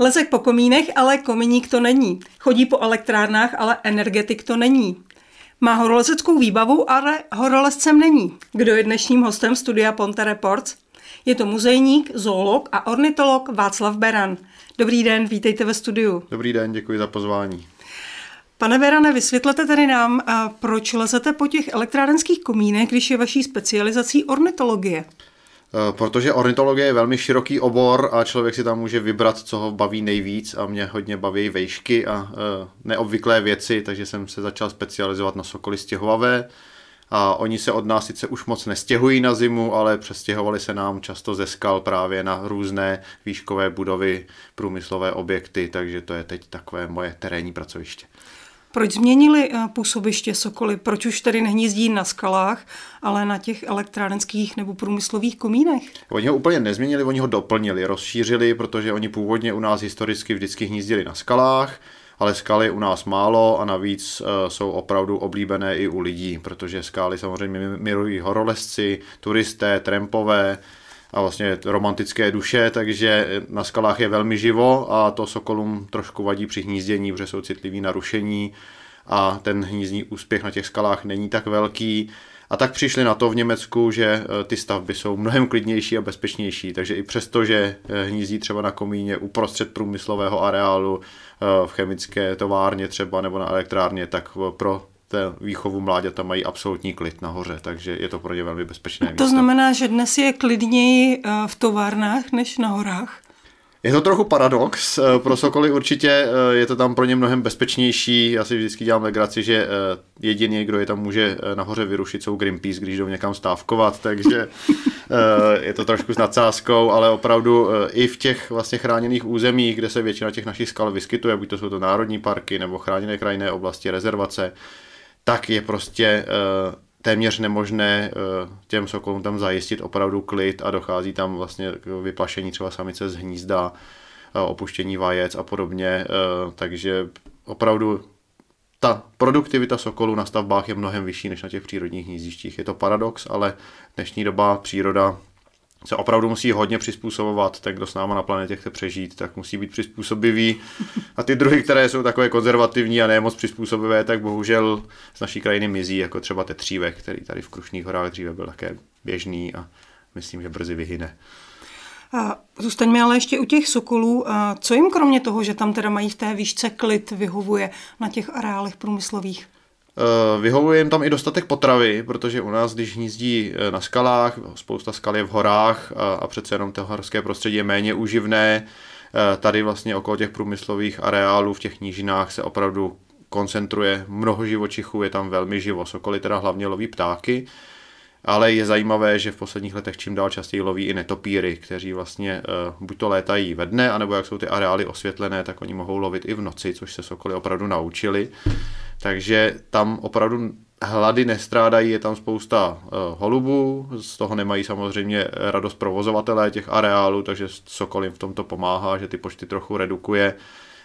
Lezek po komínech, ale kominík to není. Chodí po elektrárnách, ale energetik to není. Má horolezeckou výbavu, ale horolezcem není. Kdo je dnešním hostem studia Ponte Reports? Je to muzejník, zoolog a ornitolog Václav Beran. Dobrý den, vítejte ve studiu. Dobrý den, děkuji za pozvání. Pane Berane, vysvětlete tedy nám, proč lezete po těch elektrárenských komínech, když je vaší specializací ornitologie? Eh, protože ornitologie je velmi široký obor a člověk si tam může vybrat, co ho baví nejvíc a mě hodně baví vejšky a eh, neobvyklé věci, takže jsem se začal specializovat na sokoly stěhovavé a oni se od nás sice už moc nestěhují na zimu, ale přestěhovali se nám často ze skal právě na různé výškové budovy, průmyslové objekty, takže to je teď takové moje terénní pracoviště. Proč změnili eh, působiště Sokoly? Proč už tedy nehnízdí na skalách, ale na těch elektrárenských nebo průmyslových komínech? Oni ho úplně nezměnili, oni ho doplnili, rozšířili, protože oni původně u nás historicky vždycky hnízdili na skalách, ale skaly u nás málo a navíc uh, jsou opravdu oblíbené i u lidí, protože skály samozřejmě milují horolezci, turisté, trampové, a vlastně romantické duše, takže na skalách je velmi živo a to sokolům trošku vadí při hnízdění, protože jsou citliví na rušení a ten hnízdní úspěch na těch skalách není tak velký. A tak přišli na to v Německu, že e, ty stavby jsou mnohem klidnější a bezpečnější, takže i přesto, že e, hnízdí třeba na komíně uprostřed průmyslového areálu, e, v chemické továrně třeba nebo na elektrárně, tak pro té výchovu mláďata mají absolutní klid nahoře, takže je to pro ně velmi bezpečné To místo. znamená, že dnes je klidněji eh, v továrnách než na horách? Je to trochu paradox. Eh, pro Sokoly určitě eh, je to tam pro ně mnohem bezpečnější. Já si vždycky dělám legraci, že jediný, kdo je tam může nahoře vyrušit, jsou Greenpeace, když jdou někam stávkovat, takže je to trošku s nadsázkou, ale opravdu i v těch vlastně chráněných územích, kde se většina těch našich skal vyskytuje, buď to jsou to národní parky nebo chráněné krajinné oblasti, rezervace, tak je prostě eh, téměř nemožné eh, těm sokolům tam zajistit opravdu klid a dochází tam vlastně k vyplašení třeba samice z hnízda, eh, opuštění vajec a podobně, takže opravdu ta produktivita sokolů na stavbách je mnohem vyšší než na těch přírodních hnízdištích. Je to paradox, ale dnešní doba příroda se opravdu musí hodně přizpůsobovat, ten, kdo s náma na planetě chce přežít, tak musí být přizpůsobivý. A ty druhy, které jsou takové konzervativní a ne moc přizpůsobivé, tak bohužel z naší krajiny mizí, jako třeba tetřívek, který tady v Krušných horách dříve byl také běžný a myslím, že brzy vyhyne. A zůstaňme ale ještě u těch sokolů. A co jim kromě toho, že tam teda mají v té výšce klid, vyhovuje na těch areálech průmyslových? Eh, vyhovuje jim tam i dostatek potravy, protože u nás, když hnízdí eh, na skalách, spousta skal je v horách a, přece jenom to horské prostředí je méně uživné, eh, tady vlastně okolo těch průmyslových areálů v těch nížinách se opravdu koncentruje mnoho živočichů, je tam velmi živo. Sokoly teda hlavně loví ptáky, ale je zajímavé, že v posledních letech čím dál častěji loví i netopíry, kteří vlastně buď to létají ve dne, anebo jak jsou ty areály osvětlené, tak oni mohou lovit i v noci, což se sokoly opravdu naučili. Takže tam opravdu hlady nestrádají, je tam spousta uh, holubů, z toho nemají samozřejmě radost provozovatelé těch areálů, takže Sokol jim v tomto pomáhá, že ty počty trochu redukuje,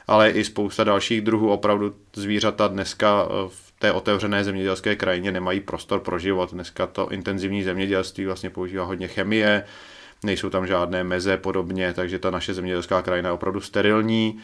ale i spousta dalších druhů opravdu zvířata dneska uh, v té otevřené zemědělské krajině nemají prostor pro život. Dneska to intenzivní zemědělství vlastně používá hodně chemie, nejsou tam žádné meze podobně, takže ta naše zemědělská krajina je opravdu sterilní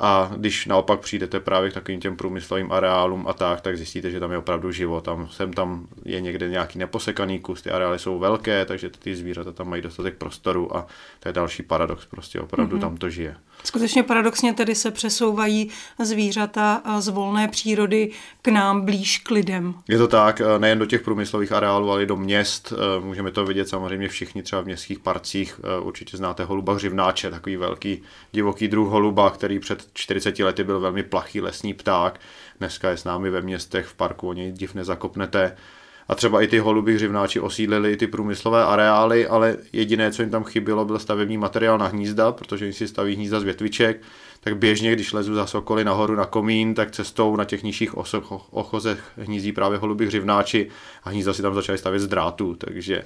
a když naopak přijdete právě k takovým těm průmyslovým areálům a tak, tak zjistíte, že tam je opravdu život. Tam, sem tam je někde nějaký neposekaný kus, ty areály jsou velké, takže ty zvířata tam mají dostatek prostoru a to je další paradox, prostě opravdu mm-hmm. tam to žije. Skutečně paradoxně tedy se přesouvají zvířata z volné přírody k nám blíž k lidem. Je to tak, eh, nejen do těch průmyslových areálů, ale i do měst. Eh, můžeme to vidět samozřejmě všichni třeba v městských parcích. Eh, určitě znáte holuba hřivnáče, takový velký divoký druh holuba, který před 40 lety byl velmi plachý lesní pták. Dneska je s námi ve městech, v parku, o něj div nezakopnete a třeba i ty holuby hřivnáči osídlili ty průmyslové areály, ale jediné, co jim tam chybělo, byl stavební materiál na hnízda, protože oni si staví hnízda z větviček, tak běžně, když lezu za sokoly nahoru na komín, tak cestou na těch nižších ochozech hnízdí právě holuby hřivnáči a hnízda si tam začaly stavět z drátu, takže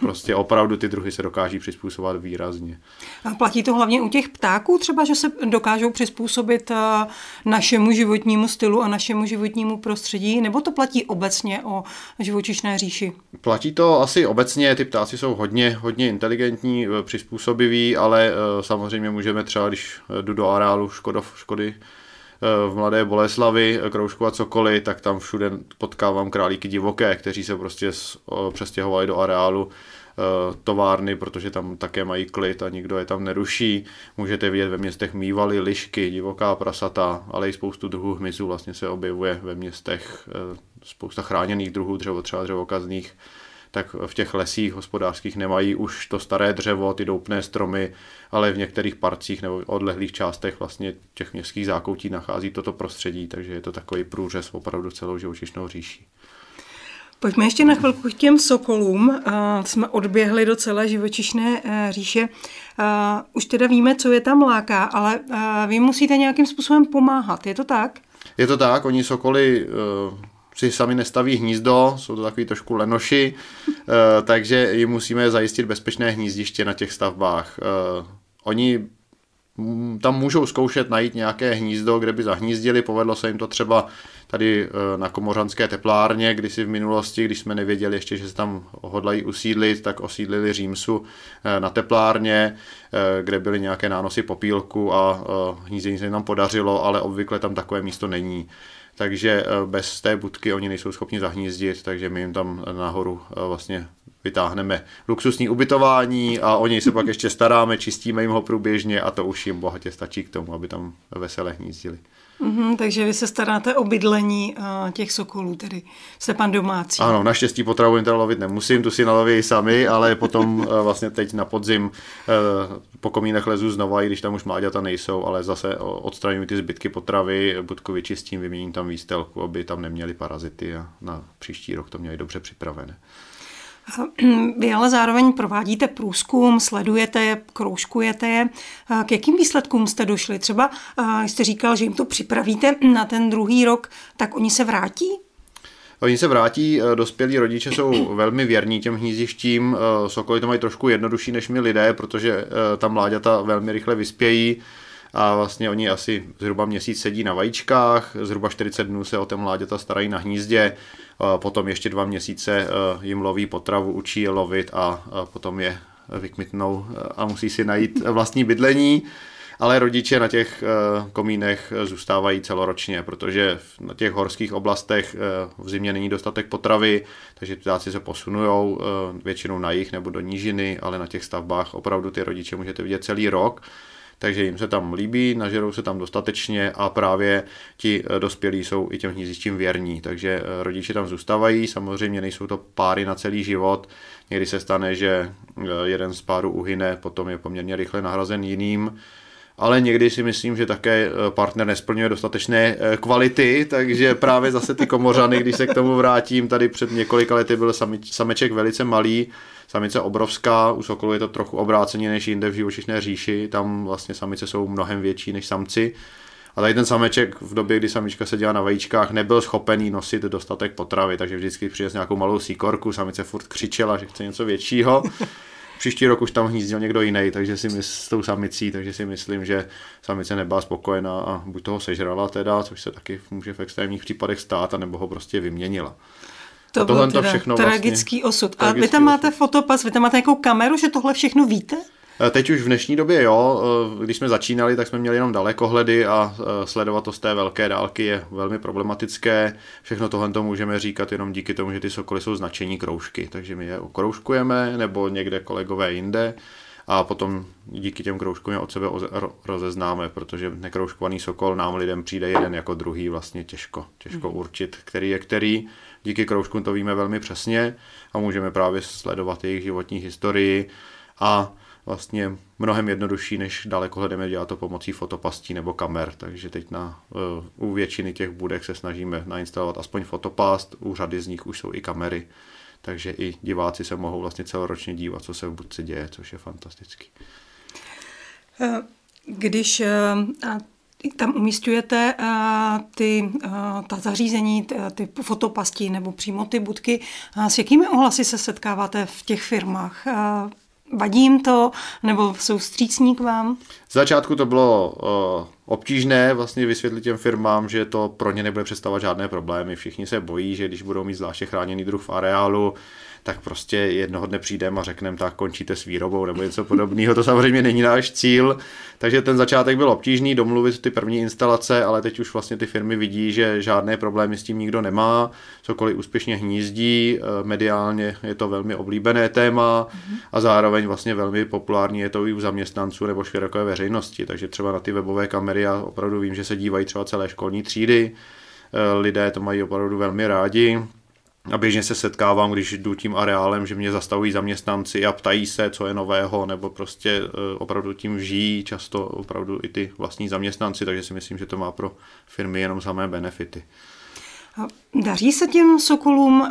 prostě opravdu ty druhy se dokáží přizpůsobovat výrazně. A platí to hlavně u těch ptáků třeba, že se dokážou přizpůsobit eh, našemu životnímu stylu a našemu životnímu prostředí, nebo to platí obecně o živočišné říši? Platí to asi obecně, ty ptáci jsou hodně, hodně inteligentní, eh, přizpůsobiví, ale eh, samozřejmě můžeme třeba, když jdu do areálu Škodov, Škody, v Mladé Boleslavi, Kroužku a cokoliv, tak tam všude potkávám králíky divoké, kteří se prostě přestěhovali do areálu Eh, továrny, protože tam také mají klid a nikdo je tam neruší. Můžete vidět ve městech mývaly, lišky, divoká prasata, ale i spoustu druhů hmyzu vlastně se objevuje ve městech. Eh, spousta chráněných druhů dřevo, třeba dřevokazných tak v těch lesích hospodářských nemají už to staré dřevo, ty doupné stromy, ale v některých parcích nebo odlehlých částech vlastně těch městských zákoutí nachází toto prostředí, takže je to takový průřez opravdu celou živočišnou říší. Pojďme ještě na chvilku k těm sokolům. Uh, jsme odběhli do celé živočišné uh, říše. Uh, už teda víme, co je tam láká, ale vy musíte nějakým způsobem pomáhat. Je to tak? Je to tak, oni sokoly si sami nestaví hnízdo, jsou to takový trošku lenoši, uh, takže jim musíme zajistit bezpečné hnízdiště na těch stavbách. Uh, oni tam můžou zkoušet najít nějaké hnízdo, kde by zahnízdili. Povedlo se jim to třeba tady eh, na Komořanské teplárně, si v minulosti, když jsme nevěděli ještě, že se tam hodlají usídlit, tak osídlili Římsu eh, na teplárně, eh, kde byly nějaké nánosy popílku a hnízdění se jim tam podařilo, ale obvykle tam takové místo není takže bez té budky oni nejsou schopni zahnízdit, takže my jim tam nahoru vlastně vytáhneme luxusní ubytování a o něj se pak ještě staráme, čistíme jim ho průběžně a to už jim bohatě stačí k tomu, aby tam vesele hnízdili. Mm-hmm, takže vy se staráte o bydlení uh, těch sokolů, tedy jste pan domácí. Ano, naštěstí potravu jim teda lovit nemusím, tu si naloví sami, ale potom uh, vlastně teď na podzim uh, po komínech lezu znova, i když tam už mláďata nejsou, ale zase odstraňuji ty zbytky potravy, budku vyčistím, vyměním tam výstelku, aby tam neměli parazity a na příští rok to měli dobře připravené. Vy ale zároveň provádíte průzkum, sledujete je, kroužkujete je. K jakým výsledkům jste došli? Třeba jste říkal, že jim to připravíte na ten druhý rok, tak oni se vrátí? Oni se vrátí, e, dospělí rodiče jsou velmi věrní těm hnízdištím, e, sokoly to mají trošku jednodušší než my lidé, protože ta mláďata velmi rychle vyspějí a vlastně oni asi zhruba měsíc sedí na vajíčkách, zhruba 40 dnů se o té mláďata starají na hnízdě, potom ještě dva měsíce e, jim loví potravu, učí je lovit a potom je vykmitnou a musí si najít vlastní bydlení. Ale rodiče na těch komínech zůstávají celoročně, protože na těch horských oblastech v zimě není dostatek potravy, takže ptáci se posunují většinou na jich nebo do nížiny, ale na těch stavbách opravdu ty rodiče můžete vidět celý rok takže jim se tam líbí, nažerou se tam dostatečně a právě ti eh, dospělí jsou i těm hnízdištím věrní, takže eh, rodiče tam zůstávají, samozřejmě nejsou to páry na celý život, někdy se stane, že eh, jeden z párů uhyne, potom je poměrně rychle nahrazen jiným, ale někdy si myslím, že také partner nesplňuje dostatečné kvality, takže právě zase ty komořany, když se k tomu vrátím, tady před několika lety byl sameček velice malý, Samice obrovská, u sokolu je to trochu obráceně než jinde v živočišné říši, tam vlastně samice jsou mnohem větší než samci. A tady ten sameček v době, kdy samička seděla na vajíčkách, nebyl schopený nosit dostatek potravy, takže vždycky přijde nějakou malou síkorku, samice furt křičela, že chce něco většího. Příští rok už tam hnízdil někdo jiný, takže si mysl, s tou samicí, takže si myslím, že samice nebyla spokojená a buď toho sežrala teda, což se taky může v extrémních případech stát, anebo ho prostě vyměnila. To byl to všechno tragický vlastně, osud. A vy tam máte osud. fotopas, vy tam máte nějakou kameru, že tohle všechno víte? Eh, teď už v dnešní době jo, eh, když jsme začínali, tak jsme měli jenom dalekohledy a eh, sledovat to z té velké dálky je velmi problematické. Všechno tohle to můžeme říkat jenom díky tomu, že ty sokoly jsou značení kroužky, takže my je okroužkujeme nebo někde kolegové jinde a potom díky těm kroužkům je od sebe rozeznáme, protože nekroužkovaný sokol nám lidem přijde jeden jako druhý vlastně těžko, těžko mhm. určit, který je který díky kroužkům to víme velmi přesně a můžeme právě sledovat jejich životní historii a vlastně mnohem jednodušší, než daleko hledeme dělat to pomocí fotopastí nebo kamer. Takže teď na, uh, u většiny těch budek se snažíme nainstalovat aspoň fotopast, u řady z nich už jsou i kamery, takže i diváci se mohou vlastně celoročně dívat, co se v budce děje, což je fantastický. Eh, když eh, tam umístujete uh, ty, uh, ta zařízení, ty fotopasti nebo přímo ty budky. Uh, s jakými ohlasy se setkáváte v těch firmách? Vadí jim to, nebo jsou střícní k vám? Z začátku to bylo uh, obtížné vlastně vysvětlit těm firmám, že to pro ně nebude představovat žádné problémy. Všichni se bojí, že když budou mít zvláště chráněný druh v areálu, tak prostě jednoho dne přijdeme a řekneme, tak končíte s výrobou nebo něco podobného. To samozřejmě není náš cíl. Takže ten začátek byl obtížný, domluvit ty první instalace, ale teď už vlastně ty firmy vidí, že žádné problémy s tím nikdo nemá. Cokoliv úspěšně hnízdí, eh, mediálně je to velmi oblíbené téma a zároveň vlastně velmi populární je to i u zaměstnanců nebo široké veřejnosti. Takže třeba na ty webové kamery já opravdu vím, že se dívají třeba celé školní třídy. Eh, lidé to mají opravdu velmi rádi a běžně se setkávám, když jdu tím areálem, že mě zastavují zaměstnanci a ptají se, co je nového, nebo prostě eh, opravdu tím žijí často opravdu i ty vlastní zaměstnanci, takže si myslím, že to má pro firmy jenom samé benefity. Daří se těm sokolům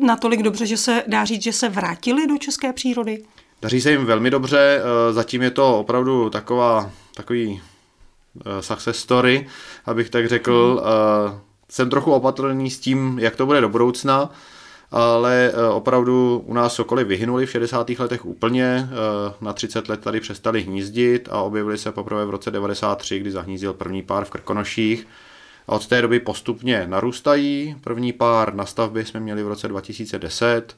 natolik dobře, že se dá říct, že se vrátili do české přírody? Daří se jim velmi dobře, eh, zatím je to opravdu taková, takový success story, abych tak řekl. Hmm jsem trochu opatrný s tím, jak to bude do budoucna, ale eh, opravdu u nás sokoly vyhynuli v 60. letech úplně, eh, na 30 let tady přestali hnízdit a objevili se poprvé v roce 93, kdy zahnízdil první pár v Krkonoších. A od té doby postupně narůstají. První pár na stavbě jsme měli v roce 2010,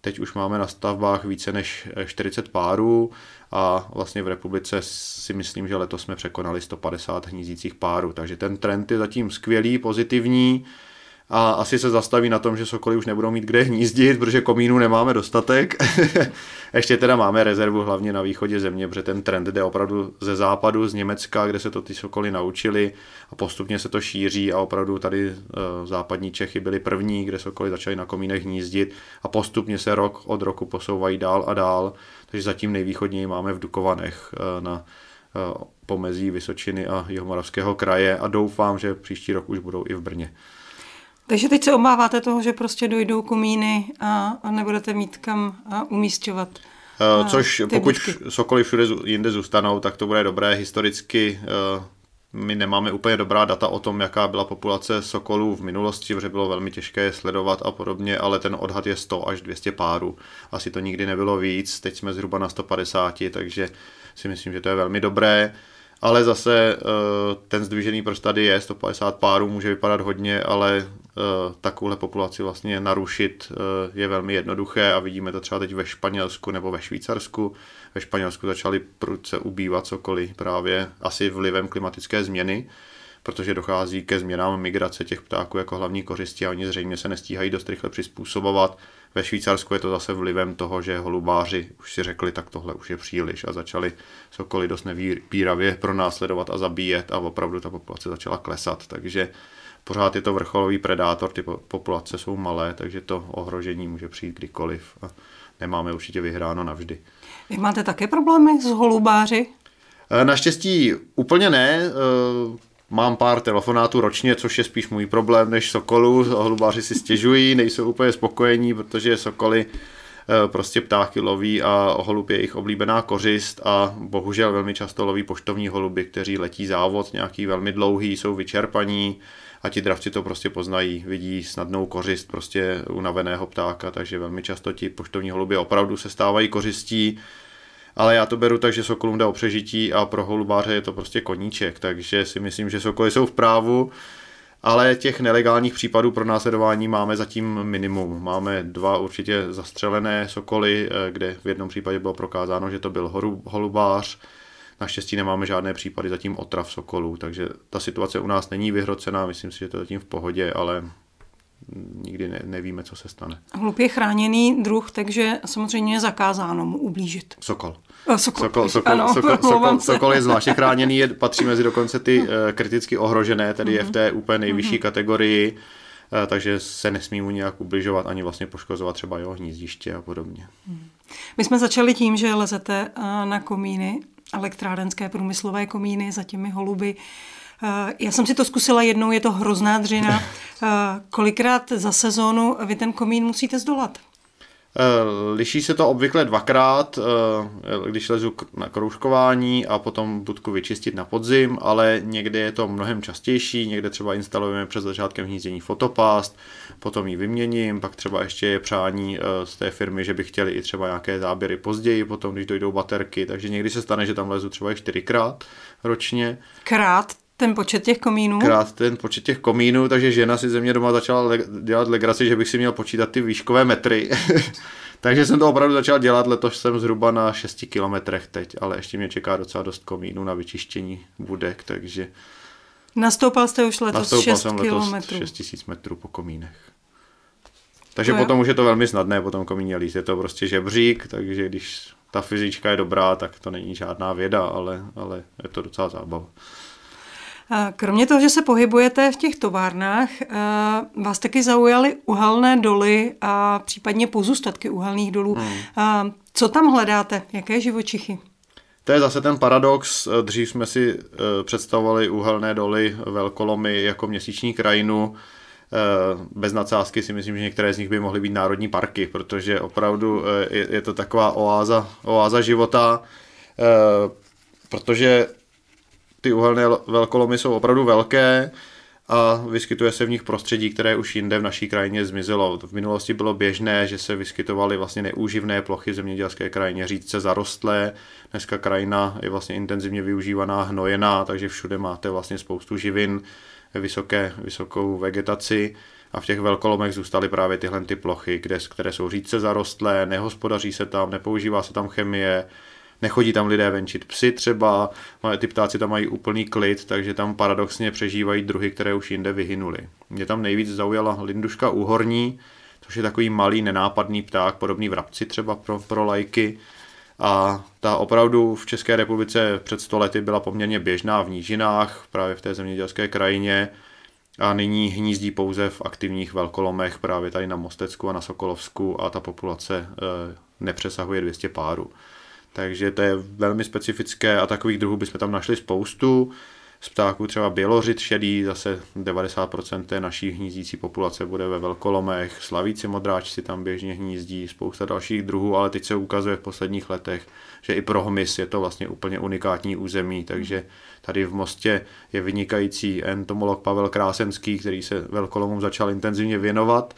teď už máme na stavbách více než 40 eh, párů a vlastně v republice si myslím, že letos jsme překonali 150 hnízících párů, takže ten trend je zatím skvělý, pozitivní a asi se zastaví na tom, že sokoly už nebudou mít kde hnízdit, protože komínů nemáme dostatek. Ještě teda máme rezervu hlavně na východě země, protože ten trend jde opravdu ze západu, z Německa, kde se to ty sokoly naučili a postupně se to šíří a opravdu tady uh, západní Čechy byly první, kde sokoly začaly na komínech hnízdit a postupně se rok od roku posouvají dál a dál, takže zatím nejvýchodněji máme v Dukovanech uh, na uh, pomezí Vysočiny a Jihomoravského kraje a doufám, že příští rok už budou i v Brně. Takže teď se obáváte toho, že prostě dojdou komíny a, a nebudete mít kam umístěvat. Uh, což pokud budky. sokoly všude jinde zůstanou, tak to bude dobré. Historicky uh, my nemáme úplně dobrá data o tom, jaká byla populace sokolů v minulosti, protože bylo velmi těžké je sledovat a podobně, ale ten odhad je 100 až 200 párů. Asi to nikdy nebylo víc, teď jsme zhruba na 150, takže si myslím, že to je velmi dobré ale zase ten zdvižený prst tady je, 150 párů může vypadat hodně, ale Eh, takovouhle populaci vlastně narušit eh, je velmi jednoduché a vidíme to třeba teď ve Španělsku nebo ve Švýcarsku. Ve Španělsku začaly prudce ubývat cokoliv právě asi vlivem klimatické změny, protože dochází ke změnám migrace těch ptáků jako hlavní kořisti a oni zřejmě se nestíhají dost rychle přizpůsobovat. Ve Švýcarsku je to zase vlivem toho, že holubáři už si řekli, tak tohle už je příliš a začali sokoly dost nevýpíravě pronásledovat a zabíjet a opravdu ta populace začala klesat. Takže pořád je to vrcholový predátor, ty populace jsou malé, takže to ohrožení může přijít kdykoliv a nemáme určitě vyhráno navždy. Vy máte také problémy s holubáři? E, naštěstí úplně ne. Mám pár telefonátů ročně, což je spíš můj problém než sokolů. Holubáři si stěžují, nejsou úplně spokojení, protože sokoly e, prostě ptáky loví a holub je jejich oblíbená kořist a bohužel velmi často loví poštovní holuby, kteří letí závod nějaký velmi dlouhý, jsou vyčerpaní, a ti dravci to prostě poznají, vidí snadnou kořist prostě unaveného ptáka, takže velmi často ti poštovní holuby opravdu se stávají kořistí, ale já to beru tak, že sokolům jde o přežití a pro holubáře je to prostě koníček, takže si myslím, že sokoly jsou v právu, ale těch nelegálních případů pro následování máme zatím minimum. Máme dva určitě zastřelené sokoly, eh, kde v jednom případě bylo prokázáno, že to byl holubář, Naštěstí nemáme žádné případy zatím otrav sokolů, takže ta situace u nás není vyhrocená, myslím si, že to je zatím v pohodě, ale nikdy ne, nevíme, co se stane. Hlup je chráněný druh, takže samozřejmě je zakázáno mu ublížit. Sokol. Sokol. Sokol, sokol, ano, sokol, sokol, sokol je zvláště chráněný, je, patří mezi dokonce ty uh, kriticky ohrožené, tedy mm-hmm. je v té úplně nejvyšší mm-hmm. kategorii, uh, takže se nesmí mu nějak ubližovat ani vlastně poškozovat třeba jeho hnízdiště a podobně. Mm. My jsme začali tím, že lezete uh, na komíny elektrárenské průmyslové komíny za těmi holuby. Eh, já jsem si to zkusila jednou, je to hrozná dřina. Eh, kolikrát za sezónu vy ten komín musíte zdolat? Eh, liší se to obvykle dvakrát, když lezu na kroužkování a potom budku vyčistit na podzim, ale někdy je to mnohem častější, někde třeba instalujeme před začátkem hnízdění fotopást, potom ji vyměním, pak třeba ještě je přání z té firmy, že by chtěli i třeba nějaké záběry později, potom když dojdou baterky, takže někdy se stane, že tam lezu třeba i čtyřikrát ročně. Krát? Ten počet těch komínů? Krát ten počet těch komínů, takže žena si ze mě doma začala le- dělat legraci, že bych si měl počítat ty výškové metry. takže jsem to opravdu začal dělat, letos jsem zhruba na 6 kilometrech teď, ale ještě mě čeká docela dost komínů na vyčištění budek, takže... Nastoupal jste už letos Nastoupal 6 jsem letos kilometrů. 6 tisíc metrů po komínech. Takže je- potom už je to velmi snadné, potom komíně líst. Je to prostě žebřík, takže když ta fyzička je dobrá, tak to není žádná věda, ale, ale je to docela zábava. Kromě toho, že se pohybujete v těch továrnách, eh, vás taky zaujaly uhelné doly a případně pozůstatky uhelných dolů. Hmm. Co tam hledáte? Jaké živočichy? To je zase ten paradox. Dřív jsme si eh, představovali uhelné doly, velkolomy jako měsíční krajinu. Eh, Bez nadsázky si myslím, že některé z nich by mohly být národní parky, protože opravdu je, to taková oáza, oáza života, protože ty uhelné velkolomy jsou opravdu velké a vyskytuje se v nich prostředí, které už jinde v naší krajině zmizelo. V minulosti bylo běžné, že se vyskytovaly vlastně neúživné plochy zemědělské krajině, řídce zarostlé. Dneska krajina je vlastně intenzivně využívaná, hnojená, takže všude máte vlastně spoustu živin, vysoké, vysokou vegetaci a v těch velkolomech zůstaly právě tyhle ty plochy, kde, které jsou řídce zarostlé, nehospodaří se tam, nepoužívá se tam chemie, Nechodí tam lidé venčit psy třeba, ty ptáci tam mají úplný klid, takže tam paradoxně přežívají druhy, které už jinde vyhynuly. Mě tam nejvíc zaujala linduška úhorní, což je takový malý nenápadný pták, podobný vrabci třeba pro, pro lajky. A ta opravdu v České republice před stolety byla poměrně běžná v nížinách, právě v té zemědělské krajině. A nyní hnízdí pouze v aktivních velkolomech, právě tady na Mostecku a na Sokolovsku a ta populace e, nepřesahuje 200 párů. Takže to je velmi specifické a takových druhů bychom tam našli spoustu. Z ptáků třeba bělořit šedý, zase 90% té naší hnízdící populace bude ve velkolomech, slavíci modráčci tam běžně hnízdí, spousta dalších druhů, ale teď se ukazuje v posledních letech, že i pro hmyz je to vlastně úplně unikátní území, takže tady v Mostě je vynikající entomolog Pavel Krásenský, který se velkolomům začal intenzivně věnovat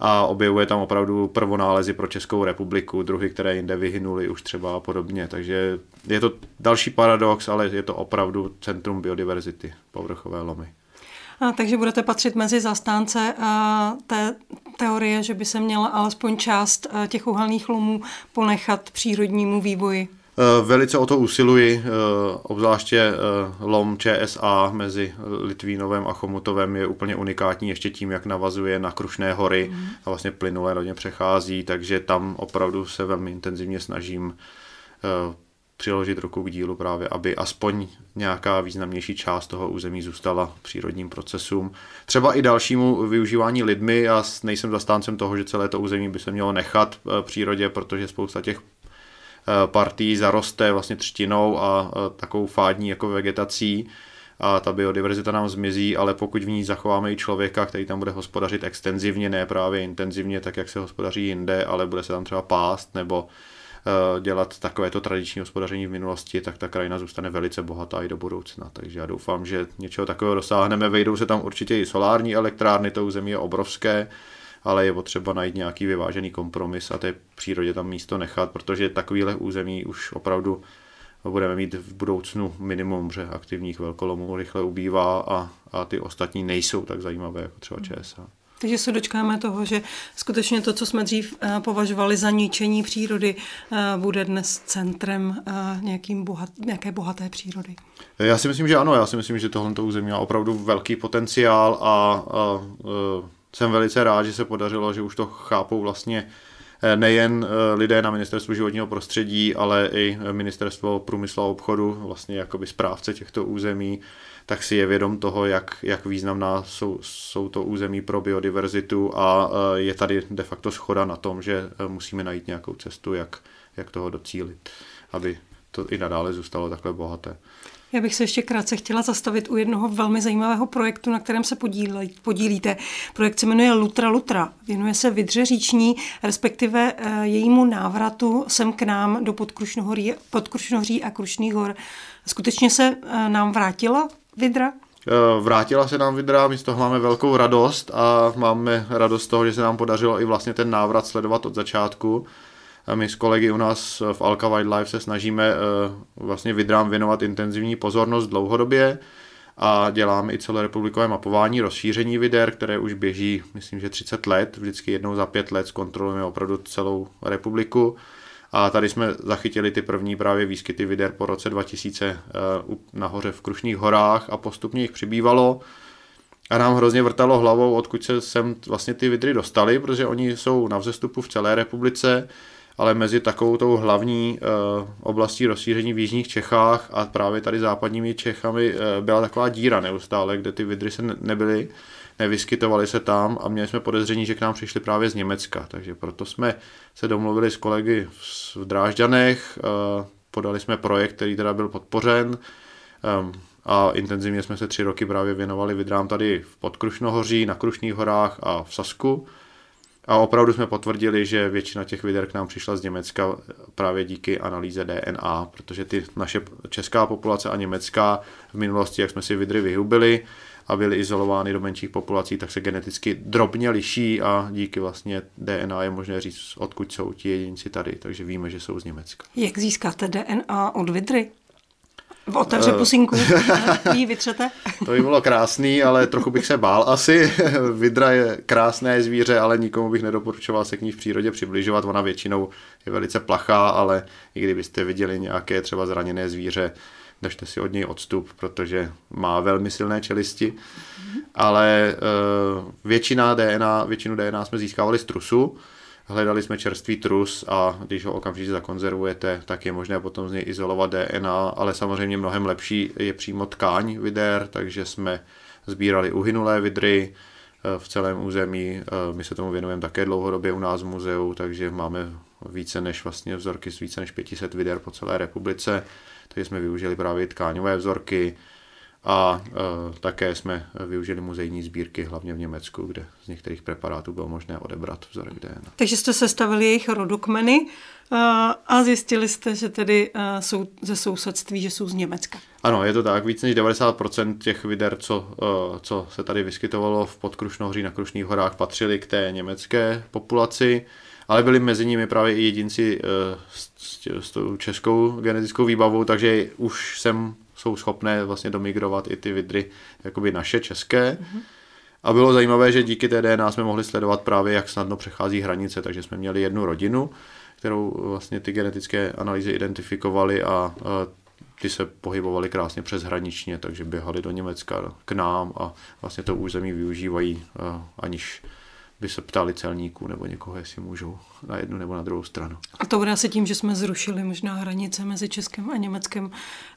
a objevuje tam opravdu prvonálezy pro Českou republiku, druhy, které jinde vyhynuly už třeba a podobně. Takže je to další paradox, ale je to opravdu centrum biodiverzity, povrchové lomy. A, takže budete patřit mezi zastánce a, té teorie, že by se měla alespoň část a, těch uhelných lomů ponechat přírodnímu vývoji. Eh, Velice o to usiluji, eh, obzvláště eh, lom ČSA mezi Litvínovem a Chomutovem je úplně unikátní ještě tím, jak navazuje na Krušné hory mm. a vlastně plynule do ně přechází, takže tam opravdu se velmi intenzivně snažím přiložit ruku k dílu právě, aby aspoň nějaká významnější část toho území zůstala přírodním procesům. Třeba i dalšímu využívání lidmi. Já nejsem zastáncem toho, že celé to území by se mělo nechat přírodě, protože spousta těch partí zaroste vlastně třtinou a takovou fádní jako vegetací a ta biodiverzita nám zmizí, ale pokud v ní zachováme i člověka, který tam bude hospodařit extenzivně, ne právě intenzivně, tak jak se hospodaří jinde, ale bude se tam třeba pást nebo dělat takovéto tradiční hospodaření v minulosti, tak ta krajina zůstane velice bohatá i do budoucna. Takže já doufám, že něčeho takového dosáhneme. Vejdou se tam určitě i solární elektrárny, to území je obrovské, ale je potřeba najít nějaký vyvážený kompromis a té přírodě tam místo nechat, protože takovýhle území už opravdu budeme mít v budoucnu minimum, že aktivních velkolomů rychle ubývá a, a ty ostatní nejsou tak zajímavé jako třeba ČSA. Takže se dočkáme toho, že skutečně to, co jsme dřív považovali za ničení přírody, bude dnes centrem nějakým bohat, nějaké bohaté přírody. Já si myslím, že ano. Já si myslím, že tohle území má opravdu velký potenciál a, a, a jsem velice rád, že se podařilo, že už to chápou vlastně nejen lidé na ministerstvu životního prostředí, ale i ministerstvo průmyslu a obchodu, vlastně jakoby správce těchto území, tak si je vědom toho, jak, jak významná jsou, jsou to území pro biodiverzitu a je tady de facto schoda na tom, že musíme najít nějakou cestu, jak, jak toho docílit, aby to i nadále zůstalo takhle bohaté. Já bych se ještě krátce chtěla zastavit u jednoho velmi zajímavého projektu, na kterém se podílí, podílíte. Projekt se jmenuje Lutra Lutra. Věnuje se Vydře říční, respektive eh, jejímu návratu sem k nám do Podkrušnohoří, Podkrušnohoří a Krušných hor. Skutečně se eh, nám vrátila Vidra? Eh, vrátila se nám Vidra, my z toho máme velkou radost a máme radost z toho, že se nám podařilo i vlastně ten návrat sledovat od začátku. My s kolegy u nás v Alka Wildlife se snažíme eh, vlastně Vidrám věnovat intenzivní pozornost dlouhodobě a děláme i celorepublikové mapování rozšíření vider, které už běží, myslím, že 30 let, vždycky jednou za pět let zkontrolujeme opravdu celou republiku. A tady jsme zachytili ty první právě výskyty vider po roce 2000 eh, nahoře v Krušných horách a postupně jich přibývalo. A nám hrozně vrtalo hlavou, odkud se sem vlastně ty vidry dostaly, protože oni jsou na vzestupu v celé republice, ale mezi takovou tou hlavní uh, oblastí rozšíření v jižních Čechách a právě tady západními Čechami uh, byla taková díra neustále, kde ty vidry se ne- nebyly nevyskytovali se tam a měli jsme podezření, že k nám přišli právě z Německa, takže proto jsme se domluvili s kolegy v Drážďanech, eh, podali jsme projekt, který teda byl podpořen ehm, a intenzivně jsme se tři roky právě věnovali vidrám tady v Podkrušnohoří, na Krušných horách a v Sasku. A opravdu jsme potvrdili, že většina těch vider k nám přišla z Německa právě díky analýze DNA, protože ty naše česká populace a německá v minulosti, jak jsme si vidry vyhubili, a byly izolovány do menších populací, tak se geneticky drobně liší a díky vlastně DNA je možné říct, odkud jsou ti jedinci tady, takže víme, že jsou z Německa. Jak získáte DNA od vidry? Otevře uh, pusinku, ji vytřete? To by bylo krásný, ale trochu bych se bál asi. Vidra je krásné zvíře, ale nikomu bych nedoporučoval se k ní v přírodě přibližovat. Ona většinou je velice plachá, ale i kdybyste viděli nějaké třeba zraněné zvíře, držte si od něj odstup, protože má velmi silné čelisti, ale uh, většina DNA, většinu DNA jsme získávali z trusu, hledali jsme čerstvý trus a když ho okamžitě zakonzervujete, tak je možné potom z něj izolovat DNA, ale samozřejmě mnohem lepší je přímo tkáň vider, takže jsme sbírali uhynulé vidry eh, v celém území. Eh, my se tomu věnujeme také dlouhodobě u nás v muzeu, takže máme více než vlastně vzorky z více než 500 vider po celé republice takže jsme využili právě tkáňové vzorky a e, také jsme využili muzejní sbírky, hlavně v Německu, kde z některých preparátů bylo možné odebrat vzorek DNA. Takže jste sestavili jejich rodokmeny e, a zjistili jste, že tedy e, jsou ze sousedství, že jsou z Německa. Ano, je to tak. Víc než 90% těch vider, co, co se tady vyskytovalo v Podkrušnohoří na Krušných horách, patřili k té německé populaci ale byli mezi nimi právě i jedinci eh, s, s tou českou genetickou výbavou, takže už sem jsou schopné vlastně domigrovat i ty vidry jakoby naše české. Mm-hmm. A bylo zajímavé, že díky té DNA jsme mohli sledovat právě, jak snadno přechází hranice, takže jsme měli jednu rodinu, kterou vlastně ty genetické analýzy identifikovaly a, a ty se pohybovali krásně přeshraničně, takže běhali do Německa k nám a vlastně to území využívají, aniž by se ptali celníků nebo někoho, jestli můžou na jednu nebo na druhou stranu. A to bude asi tím, že jsme zrušili možná hranice mezi Českem a Německem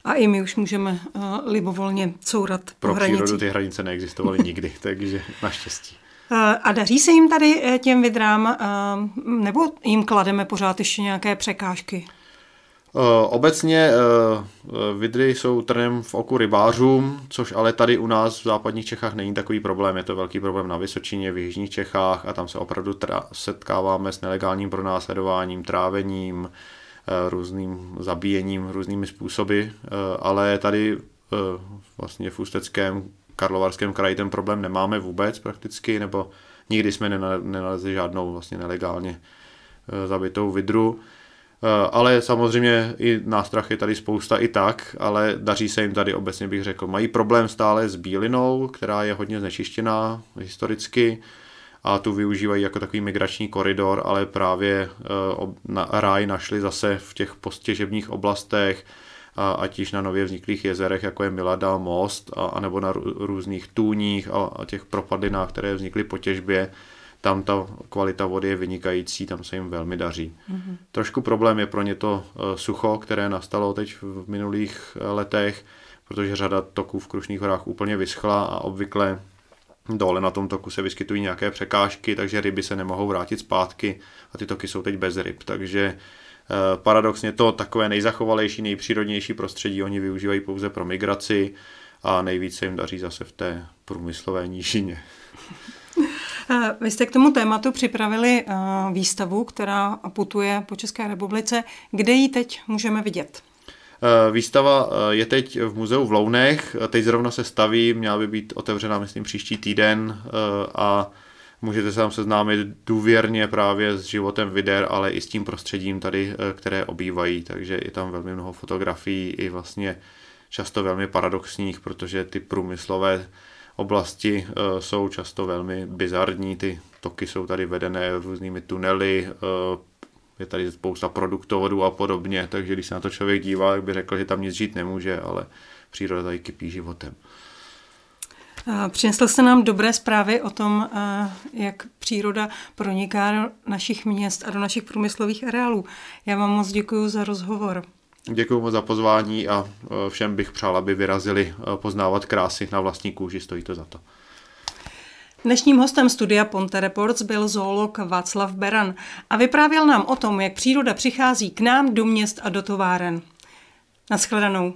a i my už můžeme uh, libovolně courat Pro po přírodu hranici. ty hranice neexistovaly nikdy, takže naštěstí. Uh, a daří se jim tady eh, těm vidrám, nebo jim klademe pořád ještě nějaké překážky? Eh, obecně eh, vidry jsou trnem v oku rybářům, což ale tady u nás v západních Čechách není takový problém. Je to velký problém na Vysočině, v jižních Čechách a tam se opravdu setkáváme s nelegálním pronásledováním, trávením, eh, různým zabíjením, různými způsoby, ale tady vlastně v Ústeckém, Karlovarském kraji ten problém nemáme vůbec prakticky, nebo nikdy jsme nenalezli žádnou vlastně nelegálně zabitou vidru. Eh, ale samozřejmě i nástrah je tady spousta i tak, ale daří se jim tady obecně bych řekl. Mají problém stále s bílinou, která je hodně znečištěná historicky a tu využívají jako takový migrační koridor, ale právě eh, na ráj našli zase v těch postěžebních oblastech, ať již na nově vzniklých jezerech, jako je Milada, Most, a, anebo na různých tůních a, a těch propadlinách, které vznikly po těžbě, tam ta kvalita vody je vynikající, tam se jim velmi daří. Mm-hmm. Trošku problém je pro ně to eh, sucho, které nastalo teď v minulých eh, letech, protože řada toků v Krušných horách úplně vyschla a obvykle dole na tom toku se vyskytují nějaké překážky, takže ryby se nemohou vrátit zpátky a ty toky jsou teď bez ryb, takže Paradoxně to takové nejzachovalejší, nejpřírodnější prostředí oni využívají pouze pro migraci a nejvíce jim daří zase v té průmyslové nížině. Vy jste k tomu tématu připravili výstavu, která putuje po České republice. Kde ji teď můžeme vidět? Výstava je teď v muzeu v Lounech, teď zrovna se staví, měla by být otevřena, myslím, příští týden a můžete se tam seznámit důvěrně právě s životem vider, ale i s tím prostředím tady, které obývají, takže je tam velmi mnoho fotografií i vlastně často velmi paradoxních, protože ty průmyslové oblasti uh, jsou často velmi bizarní, ty toky jsou tady vedené různými tunely, uh, je tady spousta produktovodů a podobně, takže když se na to člověk dívá, tak by řekl, že tam nic žít nemůže, ale příroda tady kypí životem. Přinesl jste nám dobré zprávy o tom, jak příroda proniká do našich měst a do našich průmyslových areálů. Já vám moc děkuji za rozhovor. Děkuji moc za pozvání a e, všem bych přál, aby vyrazili e, poznávat krásy na vlastní kůži, stojí to za to. Dnešním hostem studia Ponte Reports byl zoolog Václav Beran a vyprávěl nám o tom, jak příroda přichází k nám do měst a do továren. Naschledanou.